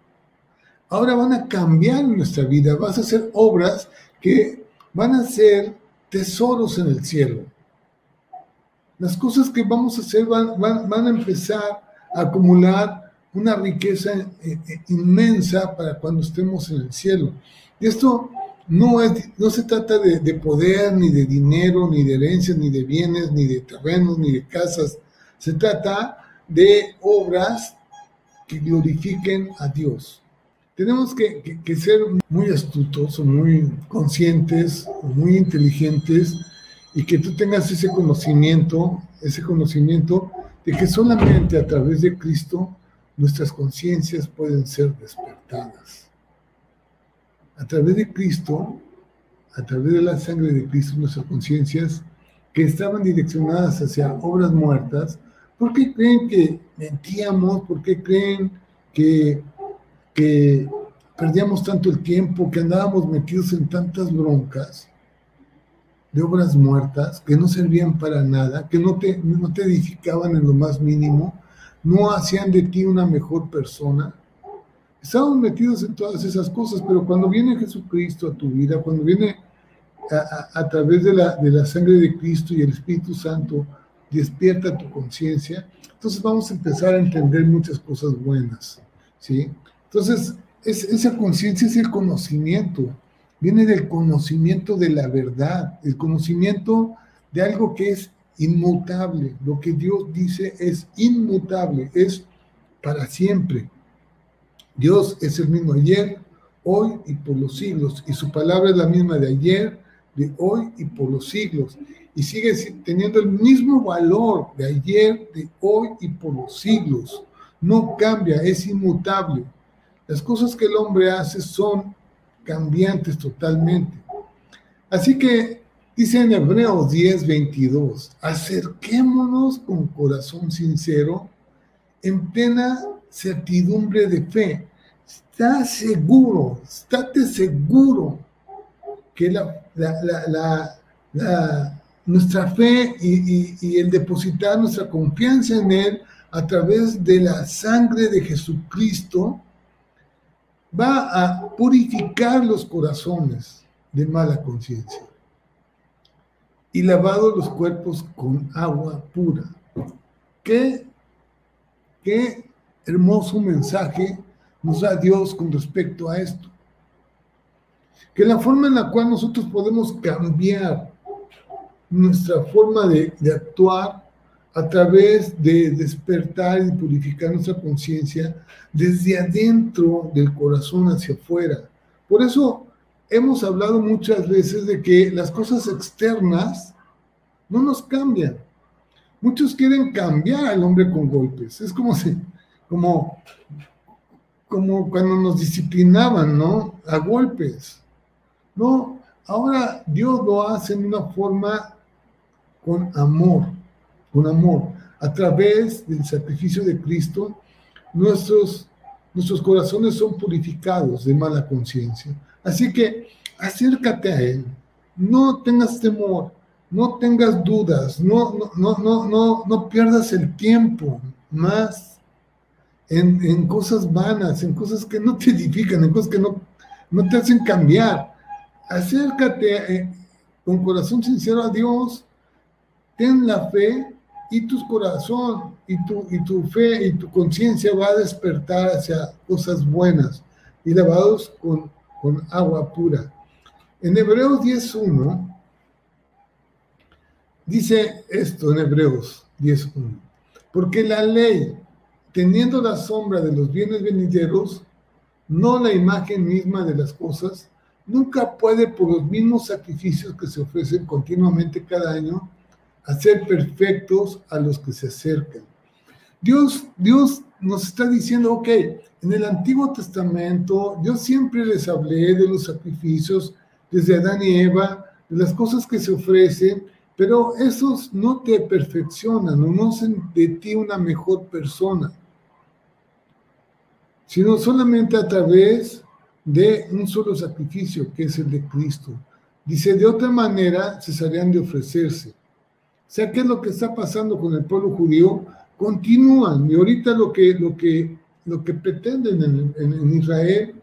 ahora van a cambiar nuestra vida. Vas a hacer obras que van a ser tesoros en el cielo. Las cosas que vamos a hacer van, van a empezar a acumular una riqueza eh, eh, inmensa para cuando estemos en el cielo. Y esto no, es, no se trata de, de, poder, ni de dinero, ni de herencias, ni de bienes, ni de terrenos, ni de casas. Se trata de obras que glorifiquen a Dios. Tenemos que, ser muy astutos muy conscientes muy inteligentes y que tú tengas ese conocimiento, ese conocimiento de que solamente a través de Cristo nuestras conciencias pueden ser despertadas. A través de Cristo, a través de la sangre de Cristo, nuestras conciencias que estaban direccionadas hacia obras muertas, ¿por qué creen que mentíamos? ¿Por qué creen que, que perdíamos tanto el tiempo, que andábamos metidos en tantas broncas? de obras muertas que no servían para nada, que no te, no te edificaban en lo más mínimo, no hacían de ti una mejor persona. Estamos metidos en todas esas cosas, pero cuando viene Jesucristo a tu vida, cuando viene a, través de la, de la sangre de Cristo y el Espíritu Santo, despierta tu conciencia, entonces vamos a empezar a entender muchas cosas buenas, ¿sí? Entonces, es, esa conciencia es el conocimiento, viene del conocimiento de la verdad, el conocimiento de algo que es inmutable. Lo que Dios dice es inmutable, es para siempre. Dios es el mismo ayer, hoy y por los siglos. Y su palabra es la misma de ayer, de hoy y por los siglos. Y sigue teniendo el mismo valor de ayer, de hoy y por los siglos. No cambia, es inmutable. Las cosas que el hombre hace son cambiantes totalmente. Así que Dice en Hebreos 10, 22, acerquémonos con corazón sincero, en plena certidumbre de fe. Está seguro, estate seguro que la, nuestra fe y, y el depositar nuestra confianza en Él a través de la sangre de Jesucristo va a purificar los corazones de mala conciencia y lavado los cuerpos con agua pura. Qué, qué hermoso mensaje nos da Dios con respecto a esto. Que la forma en la cual nosotros podemos cambiar nuestra forma de, de actuar a través de despertar y purificar nuestra conciencia desde adentro del corazón hacia afuera. Por eso hemos hablado muchas veces de que las cosas externas no nos cambian. Muchos quieren cambiar al hombre con golpes. Es como si, como, como cuando nos disciplinaban, ¿no? A golpes. No, ahora Dios lo hace en una forma con amor, con amor. A través del sacrificio de Cristo, nuestros, nuestros corazones son purificados de mala conciencia. Así que acércate a Él, no tengas temor, no tengas dudas, no, no, no, no, no, pierdas el tiempo más en, en, cosas vanas, en cosas que no te edifican, en cosas que no, no te hacen cambiar. Acércate eh, con corazón sincero a Dios, ten la fe y tu corazón y tu, y tu fe y tu conciencia va a despertar hacia cosas buenas y lavados con, con agua pura. En Hebreos 10.1 dice esto en Hebreos 10.1, porque la ley, teniendo la sombra de los bienes venideros, no la imagen misma de las cosas, nunca puede por los mismos sacrificios que se ofrecen continuamente cada año, hacer perfectos a los que se acercan. Dios, Dios nos está diciendo, ok, en el Antiguo Testamento yo siempre les hablé de los sacrificios desde Adán y Eva, de las cosas que se ofrecen, pero esos no te perfeccionan, no hacen de ti una mejor persona, sino solamente a través de un solo sacrificio, que es el de Cristo. Dice, de otra manera cesarían de ofrecerse. O sea, ¿qué es lo que está pasando con el pueblo judío? Continúan, y ahorita lo que, lo que, lo que pretenden en, Israel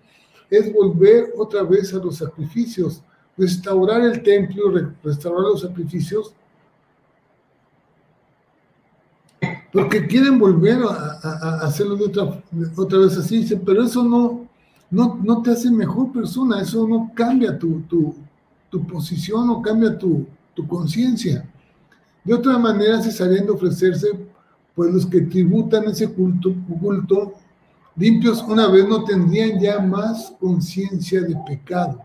es volver otra vez a los sacrificios, restaurar el templo, restaurar los sacrificios, porque quieren volver a, hacerlo de otra, otra vez así, pero eso no, no, no te hace mejor persona, eso no cambia tu, tu, tu posición, no cambia tu, tu conciencia. De otra manera, se estarían de ofrecerse, pues los que tributan ese culto, culto limpios una vez no tendrían ya más conciencia de pecado.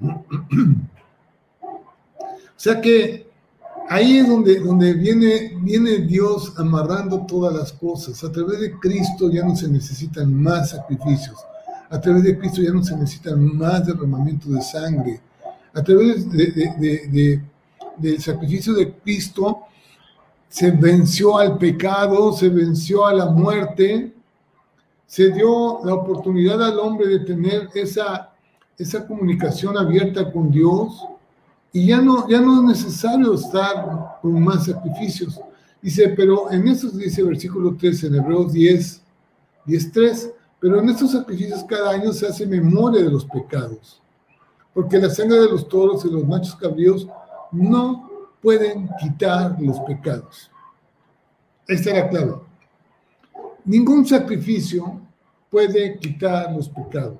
o sea que ahí es donde, donde viene, viene Dios amarrando todas las cosas. A través de Cristo ya no se necesitan más sacrificios. A través de Cristo ya no se necesitan más derramamiento de sangre. A través de, del sacrificio de Cristo se venció al pecado, se venció a la muerte, se dio la oportunidad al hombre de tener esa, esa comunicación abierta con Dios y ya no, ya no es necesario estar con más sacrificios. Dice, pero en esos, dice versículo 3 en Hebreos 10, 10, 3, pero en estos sacrificios cada año se hace memoria de los pecados, porque la sangre de los toros y los machos cabríos no pueden quitar los pecados. Esta es. Ningún sacrificio puede quitar los pecados.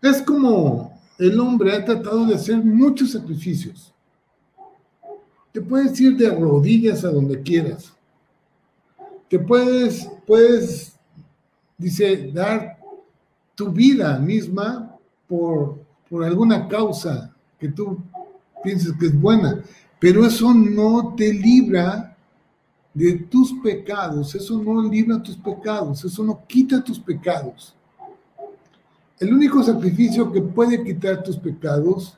Es como el hombre ha tratado de hacer muchos sacrificios. Te puedes ir de rodillas a donde quieras. Te puedes, puedes, dice, dar tu vida misma por, por alguna causa que tú pienses que es buena, pero eso no te libra de tus pecados, eso no libra tus pecados, eso no quita tus pecados. El único sacrificio que puede quitar tus pecados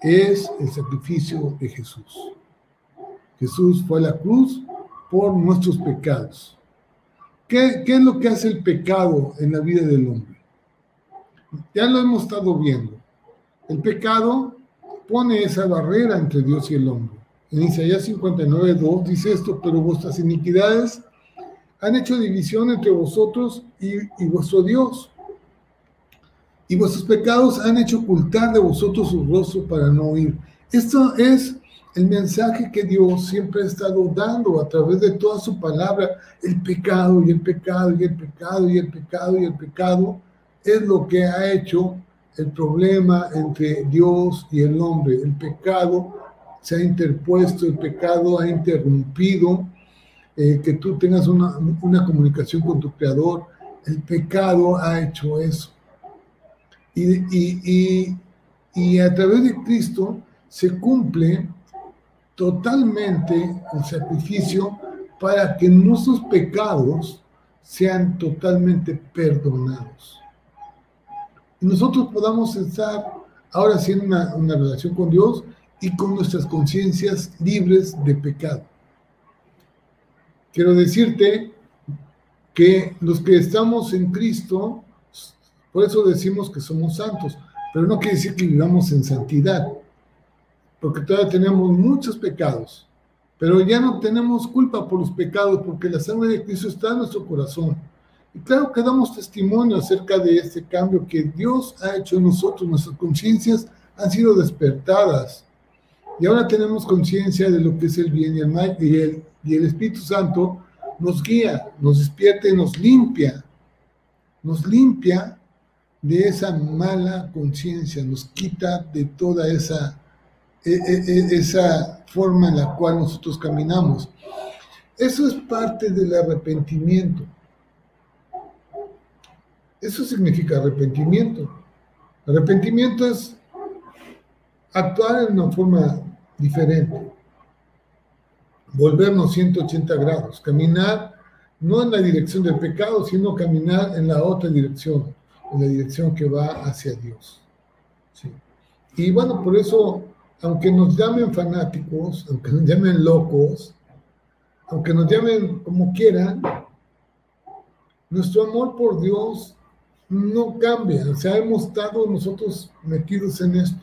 es el sacrificio de Jesús. Jesús fue a la cruz por nuestros pecados. ¿Qué, ¿Qué, es lo que hace el pecado en la vida del hombre? Ya lo hemos estado viendo. El pecado pone esa barrera entre Dios y el hombre. En Isaías 59, 2 dice esto, pero vuestras iniquidades han hecho división entre vosotros y, y vuestro Dios. Y vuestros pecados han hecho ocultar de vosotros su rostro para no oír. Esto es el mensaje que Dios siempre ha estado dando a través de toda su palabra. El pecado y el pecado y el pecado y el pecado y el pecado es lo que ha hecho el problema entre Dios y el hombre. El pecado se ha interpuesto, el pecado ha interrumpido eh, que tú tengas una, una comunicación con tu creador. El pecado ha hecho eso. Y, y, y, y, a través de Cristo se cumple totalmente el sacrificio para que nuestros pecados sean totalmente perdonados. Y nosotros podamos estar ahora sí en una, una relación con Dios y con nuestras conciencias libres de pecado. Quiero decirte que los que estamos en Cristo, por eso decimos que somos santos, pero no quiere decir que vivamos en santidad. porque todavía tenemos muchos pecados, pero ya no tenemos culpa por los pecados porque la sangre de Cristo está en nuestro corazón. Y claro que damos testimonio acerca de este cambio que Dios ha hecho en nosotros, nuestras conciencias han sido despertadas. Y ahora tenemos conciencia de lo que es el bien y el mal, y el, y el Espíritu Santo nos guía, nos despierta y nos limpia. Nos limpia de esa mala conciencia, nos quita de toda esa e, e, e, esa forma en la cual nosotros caminamos. Eso es parte del arrepentimiento. Eso significa arrepentimiento. Arrepentimiento es actuar en una forma diferente, volvernos 180 grados, caminar no en la dirección del pecado, sino caminar en la otra dirección, en la dirección que va hacia Dios. Y bueno, por eso aunque nos llamen fanáticos, aunque nos llamen locos, aunque nos llamen como quieran, nuestro amor por Dios no cambia. O sea, hemos estado nosotros metidos en esto.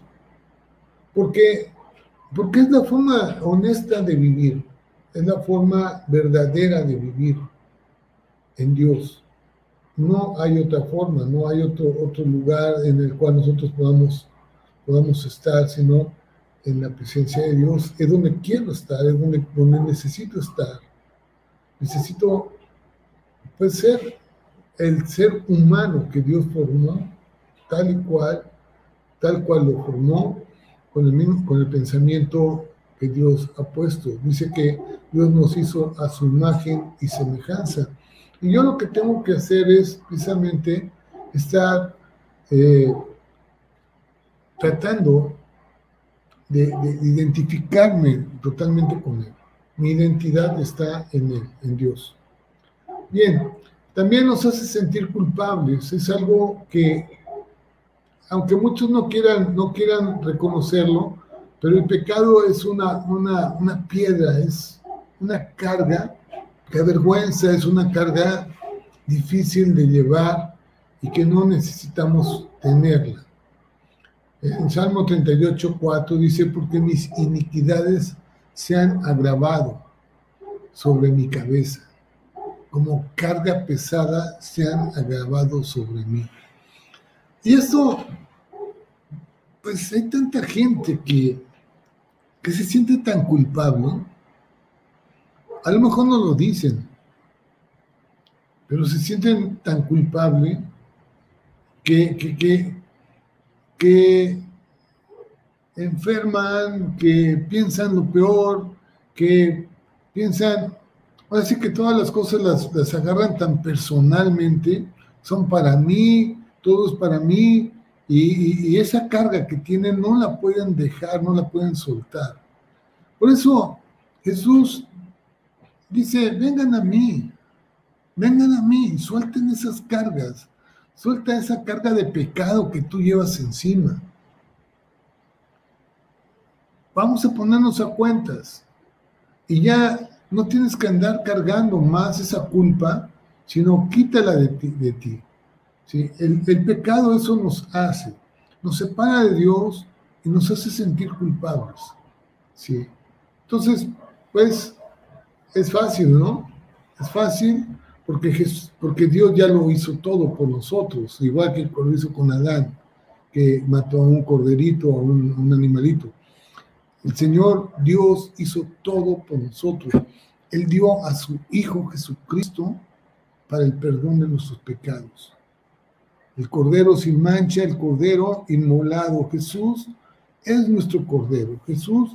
Porque, porque es la forma honesta de vivir, es la forma verdadera de vivir en Dios. No hay otra forma, no hay otro, otro lugar en el cual nosotros podamos, podamos estar, sino en la presencia de Dios, es donde quiero estar, es donde, donde necesito estar. Necesito, pues, ser el ser humano que Dios formó, tal y cual, tal cual lo formó, con el, mismo, con el pensamiento que Dios ha puesto. Dice que Dios nos hizo a su imagen y semejanza. Y yo lo que tengo que hacer es precisamente estar eh, tratando de, identificarme totalmente con Él. Mi identidad está en Él, en Dios. Bien, también nos hace sentir culpables. Es algo que, aunque muchos no quieran, no quieran reconocerlo, pero el pecado es una, una, una piedra, es una carga que avergüenza, es una carga difícil de llevar y que no necesitamos tenerla. En Salmo 38, 4 dice, porque mis iniquidades se han agravado sobre mi cabeza, como carga pesada se han agravado sobre mí. Y esto, pues hay tanta gente que, que se siente tan culpable, a lo mejor no lo dicen, pero se sienten tan culpables que, que, que que enferman, que piensan lo peor, que piensan, así que todas las cosas las, agarran tan personalmente, son para mí, todo es para mí, y, y, esa carga que tienen no la pueden dejar, no la pueden soltar. Por eso Jesús dice, vengan a mí, vengan a mí, suelten esas cargas, Suelta esa carga de pecado que tú llevas encima. Vamos a ponernos a cuentas. Y ya no tienes que andar cargando más esa culpa, sino quítala de ti. De ti. ¿sí? El, el, pecado eso nos hace, nos separa de Dios y nos hace sentir culpables. ¿sí? Entonces, pues, es fácil, ¿no? Es fácil porque, porque Dios ya lo hizo todo por nosotros, igual que lo hizo con Adán, que mató a un corderito, a un, un animalito. El Señor Dios hizo todo por nosotros. Él dio a su Hijo Jesucristo para el perdón de nuestros pecados. El Cordero sin mancha, el Cordero inmolado. Jesús es nuestro Cordero. Jesús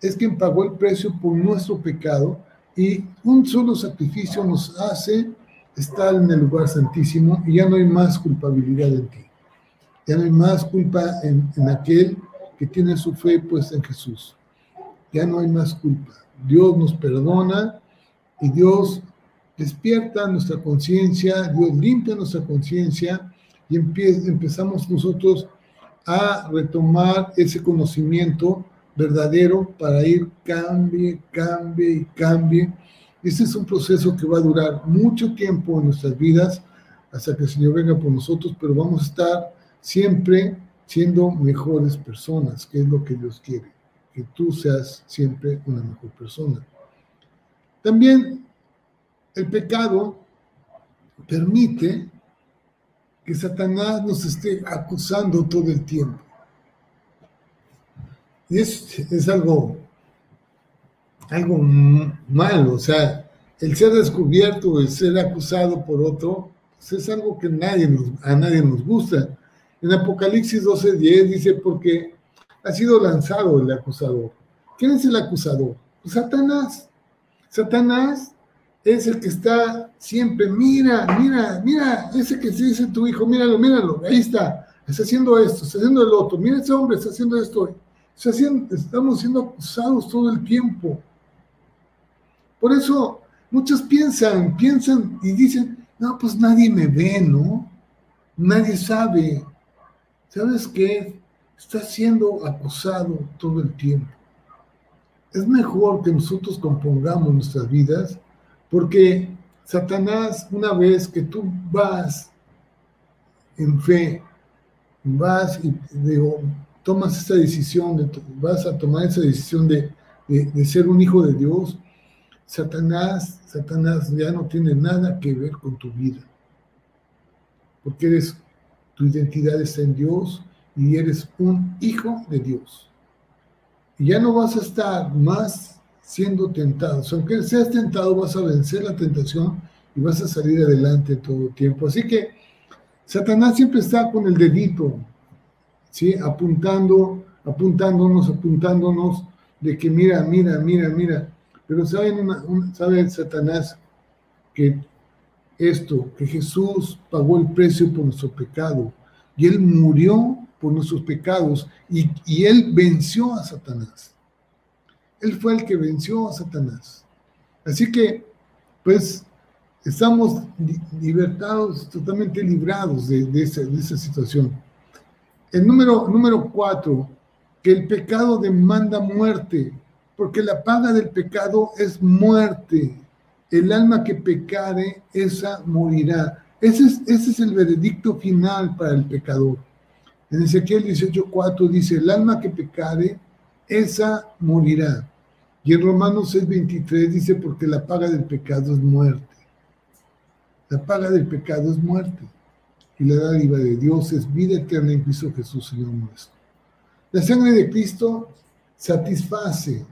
es quien pagó el precio por nuestro pecado y un solo sacrificio nos hace estar en el lugar santísimo y ya no hay más culpabilidad en ti. Ya no hay más culpa en, en aquel que tiene su fe puesta en Jesús. Ya no hay más culpa. Dios nos perdona y Dios despierta nuestra conciencia, Dios limpia nuestra conciencia y empezamos nosotros a retomar ese conocimiento verdadero para ir cambie, cambie y cambie. Este es un proceso que va a durar mucho tiempo en nuestras vidas hasta que el Señor venga por nosotros, pero vamos a estar siempre siendo mejores personas, que es lo que Dios quiere. que tú seas siempre una mejor persona. También el pecado permite que Satanás nos esté acusando todo el tiempo. Y es, es algo, algo malo, o sea, el ser descubierto, el ser acusado por otro, pues es algo que nadie a nadie nos gusta. En Apocalipsis 12:10 dice, porque ha sido lanzado el acusador. ¿Quién es el acusador? Pues Satanás. Satanás es el que está siempre, mira, mira, mira, ese que se dice tu hijo, míralo, míralo, ahí está, está haciendo esto, está haciendo el otro, mira ese hombre, está haciendo esto. estamos siendo acusados todo el tiempo. Por eso muchos piensan, piensan y dicen, no, pues nadie me ve, ¿no? Nadie sabe. ¿Sabes qué? Está siendo acusado todo el tiempo. Es mejor que nosotros compongamos nuestras vidas porque Satanás, una vez que tú vas en fe, vas y tomas esa decisión, de, vas a tomar esa decisión de, de, ser un hijo de Dios, Satanás, Satanás ya no tiene nada que ver con tu vida. Porque eres, tu identidad está en Dios y eres un hijo de Dios. Y ya no vas a estar más siendo tentados. Aunque seas tentado, vas a vencer la tentación y vas a salir adelante todo el tiempo. Así que Satanás siempre está con el dedito, ¿sí? Apuntando, apuntándonos, apuntándonos de que mira, mira, mira, mira. Pero saben, sabe Satanás que esto, que Jesús pagó el precio por nuestro pecado y Él murió por nuestros pecados y, y Él venció a Satanás. Él fue el que venció a Satanás. Así que, pues, estamos libertados, totalmente librados de, esa, situación. El número, número cuatro, que el pecado demanda muerte, porque la paga del pecado es muerte. El alma que pecare, esa morirá. Ese es, el veredicto final para el pecador. En Ezequiel 18.4 dice, el alma que pecare, esa morirá. Y en Romanos 6:23 dice, porque la paga del pecado es muerte. La paga del pecado es muerte. Y la dádiva de Dios es vida eterna en Cristo Jesús, Señor nuestro. La sangre de Cristo satisface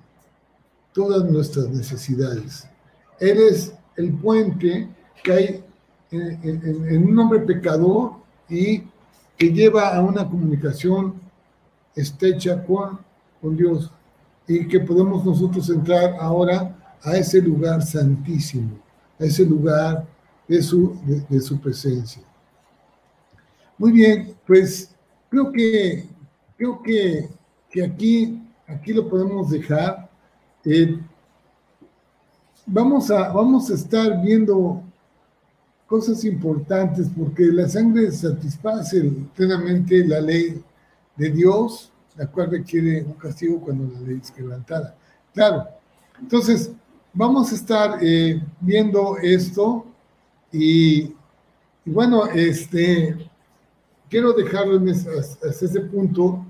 todas nuestras necesidades. Eres el puente que hay en, un hombre pecador y que lleva a una comunicación estrecha con, con Dios y que podemos nosotros entrar ahora a ese lugar santísimo, a ese lugar de su, de, su presencia. Muy bien, pues creo que, creo que, que aquí, aquí lo podemos dejar. Eh, vamos, a, vamos a estar viendo cosas importantes porque la sangre satisface plenamente la ley de Dios la cual requiere un castigo cuando la ley es quebrantada. Claro, entonces vamos a estar eh, viendo esto y, bueno, este, quiero dejarlo hasta ese punto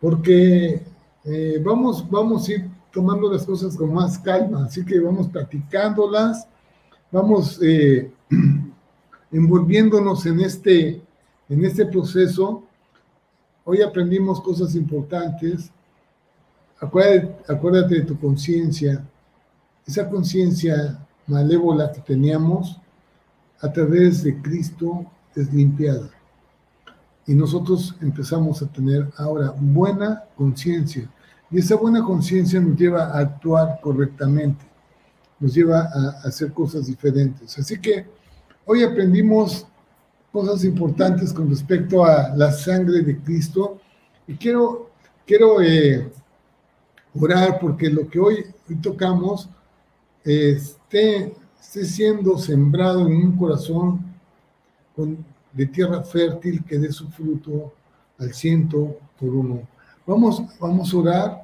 porque eh, vamos, vamos a ir tomando las cosas con más calma, así que vamos platicándolas, vamos eh, (clears throat) envolviéndonos en este, en este proceso Hoy aprendimos cosas importantes. Acuérdate, de tu conciencia, esa conciencia malévola que teníamos a través de Cristo es limpiada. Y nosotros empezamos a tener ahora buena conciencia. Y esa buena conciencia nos lleva a actuar correctamente, nos lleva a hacer cosas diferentes. Así que hoy aprendimos cosas importantes con respecto a la sangre de Cristo. Y quiero, quiero eh, orar porque lo que hoy, tocamos esté, esté, siendo sembrado en un corazón de tierra fértil que dé su fruto al ciento por uno. Vamos, vamos a orar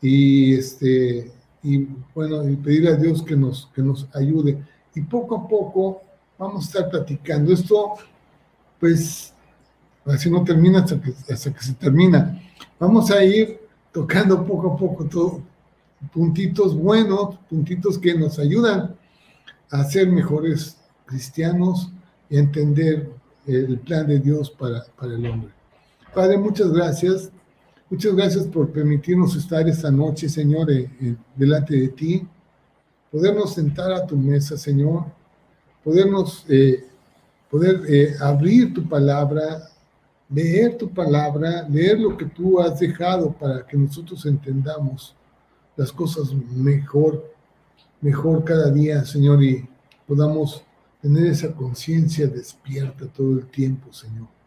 y, este, y bueno, y pedir a Dios que nos, que nos ayude. Y poco a poco vamos a estar platicando. Esto, pues, así no termina hasta que, hasta que se termina. Vamos a ir tocando poco a poco todo, puntitos buenos, puntitos que nos ayudan a ser mejores cristianos y a entender el plan de Dios para, para el hombre. Padre, muchas gracias. Muchas gracias por permitirnos estar esta noche, Señor, eh, eh, delante de ti. Podernos sentar a tu mesa, Señor. Podernos, eh, poder abrir tu palabra, leer tu palabra, leer lo que tú has dejado para que nosotros entendamos las cosas mejor, mejor cada día, Señor, y podamos tener esa conciencia despierta todo el tiempo, Señor.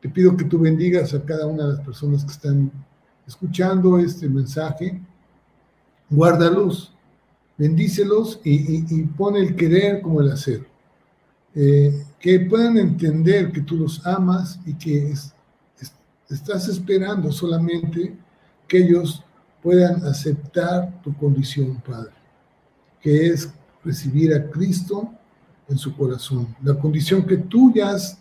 Te pido que tú bendigas a cada una de las personas que están escuchando este mensaje. Guárdalos, bendícelos y, y, pon el querer como el hacer. Eh, que puedan entender que tú los amas y que estás esperando solamente que ellos puedan aceptar tu condición, Padre, que es recibir a Cristo en su corazón. La condición que tú ya has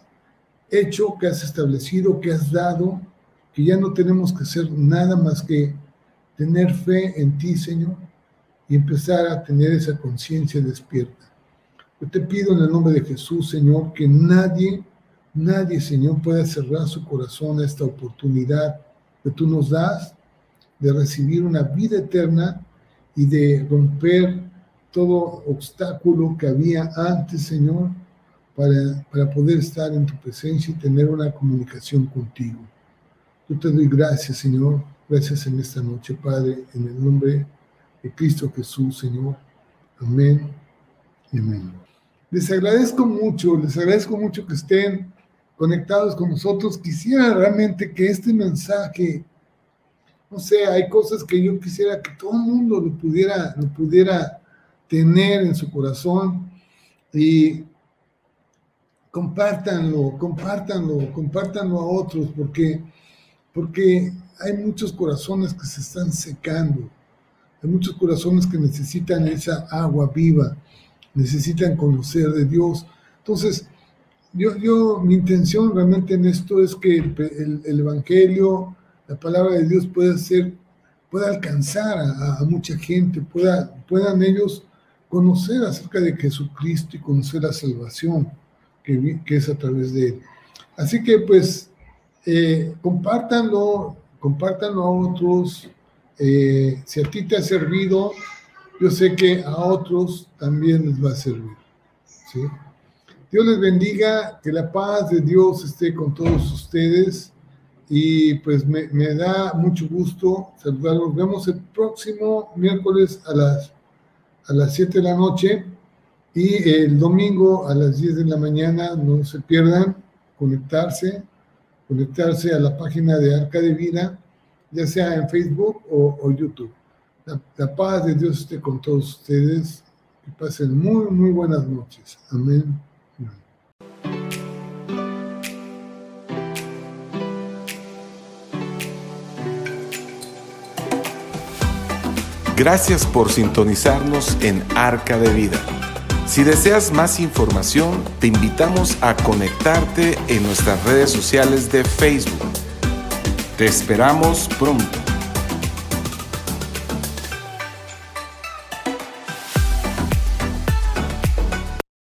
hecho, que has establecido, que has dado, que ya no tenemos que hacer nada más que tener fe en ti, Señor, y empezar a tener esa conciencia despierta. Yo te pido en el nombre de Jesús, Señor, que nadie, nadie, Señor, pueda cerrar su corazón a esta oportunidad que tú nos das de recibir una vida eterna y de romper todo obstáculo que había antes, Señor, para, para poder estar en tu presencia y tener una comunicación contigo. Yo te doy gracias, Señor. Gracias en esta noche, Padre, en el nombre de Cristo Jesús, Señor. Amén. Amén. Les agradezco mucho, les agradezco mucho que estén conectados con nosotros. Quisiera realmente que este mensaje, no sé, hay cosas que yo quisiera que todo el mundo lo pudiera, lo pudiera tener en su corazón y compártanlo, compártanlo, compártanlo a otros porque, porque hay muchos corazones que se están secando, hay muchos corazones que necesitan esa agua viva, necesitan conocer de Dios. Entonces, yo, yo mi intención realmente en esto es que el, Evangelio, la palabra de Dios pueda ser, pueda alcanzar a, mucha gente, pueda, puedan ellos conocer acerca de Jesucristo y conocer la salvación que, es a través de Él. Así que pues eh, compártanlo, compártanlo a otros. Eh, si a ti te ha servido, yo sé que a otros también les va a servir. Dios les bendiga, que la paz de Dios esté con todos ustedes y pues me, me da mucho gusto saludarlos. Nos vemos el próximo miércoles a las a las 7 de la noche y el domingo a las 10 de la mañana, no se pierdan, conectarse, conectarse a la página de Arca de Vida, ya sea en Facebook o, YouTube. La, la, paz de Dios esté con todos ustedes. Que pasen muy, muy buenas noches. Amén. Gracias por sintonizarnos en Arca de Vida. Si deseas más información, te invitamos a conectarte en nuestras redes sociales de Facebook. Te esperamos pronto.